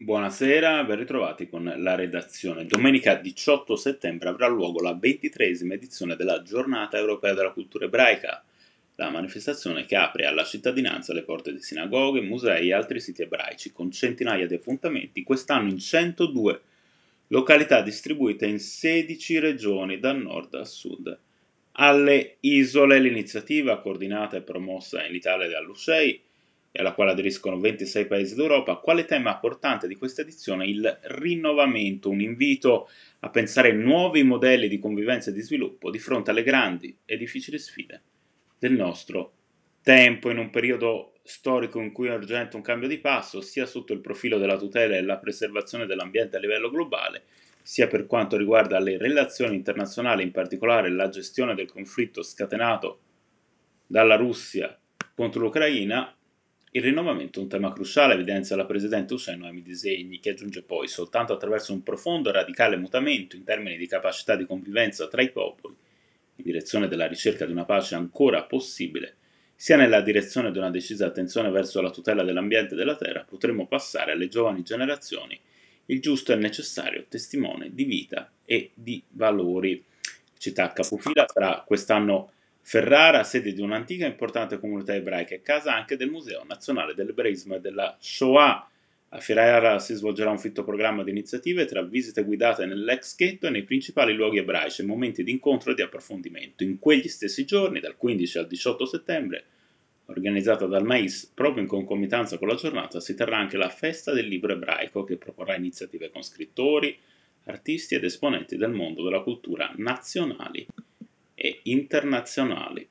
Buonasera, ben ritrovati con la redazione. Domenica 18 settembre avrà luogo la ventitresima edizione della Giornata Europea della Cultura Ebraica, la manifestazione che apre alla cittadinanza le porte di sinagoghe, musei e altri siti ebraici, con centinaia di appuntamenti, quest'anno in 102 località distribuite in 16 regioni da nord a sud. Alle isole l'iniziativa, coordinata e promossa in Italia dall'USCEI, e alla quale aderiscono 26 paesi d'Europa, quale tema portante di questa edizione? Il rinnovamento, un invito a pensare nuovi modelli di convivenza e di sviluppo di fronte alle grandi e difficili sfide del nostro tempo, in un periodo storico in cui è urgente un cambio di passo, sia sotto il profilo della tutela e la preservazione dell'ambiente a livello globale, sia per quanto riguarda le relazioni internazionali, in particolare la gestione del conflitto scatenato dalla Russia contro l'Ucraina, il rinnovamento è un tema cruciale, evidenzia la Presidente Hussein Noemi Disegni, che aggiunge poi soltanto attraverso un profondo e radicale mutamento in termini di capacità di convivenza tra i popoli, in direzione della ricerca di una pace ancora possibile, sia nella direzione di una decisa attenzione verso la tutela dell'ambiente e della terra, potremo passare alle giovani generazioni il giusto e necessario testimone di vita e di valori. Città capofila sarà quest'anno Ferrara, sede di un'antica e importante comunità ebraica e casa anche del Museo Nazionale dell'Ebraismo e della Shoah. A Ferrara si svolgerà un fitto programma di iniziative tra visite guidate nell'ex ghetto e nei principali luoghi ebraici e momenti di incontro e di approfondimento. In quegli stessi giorni, dal 15 al 18 settembre, organizzata dal MAIS proprio in concomitanza con la giornata, si terrà anche la Festa del Libro Ebraico che proporrà iniziative con scrittori, artisti ed esponenti del mondo della cultura nazionali e internazionali.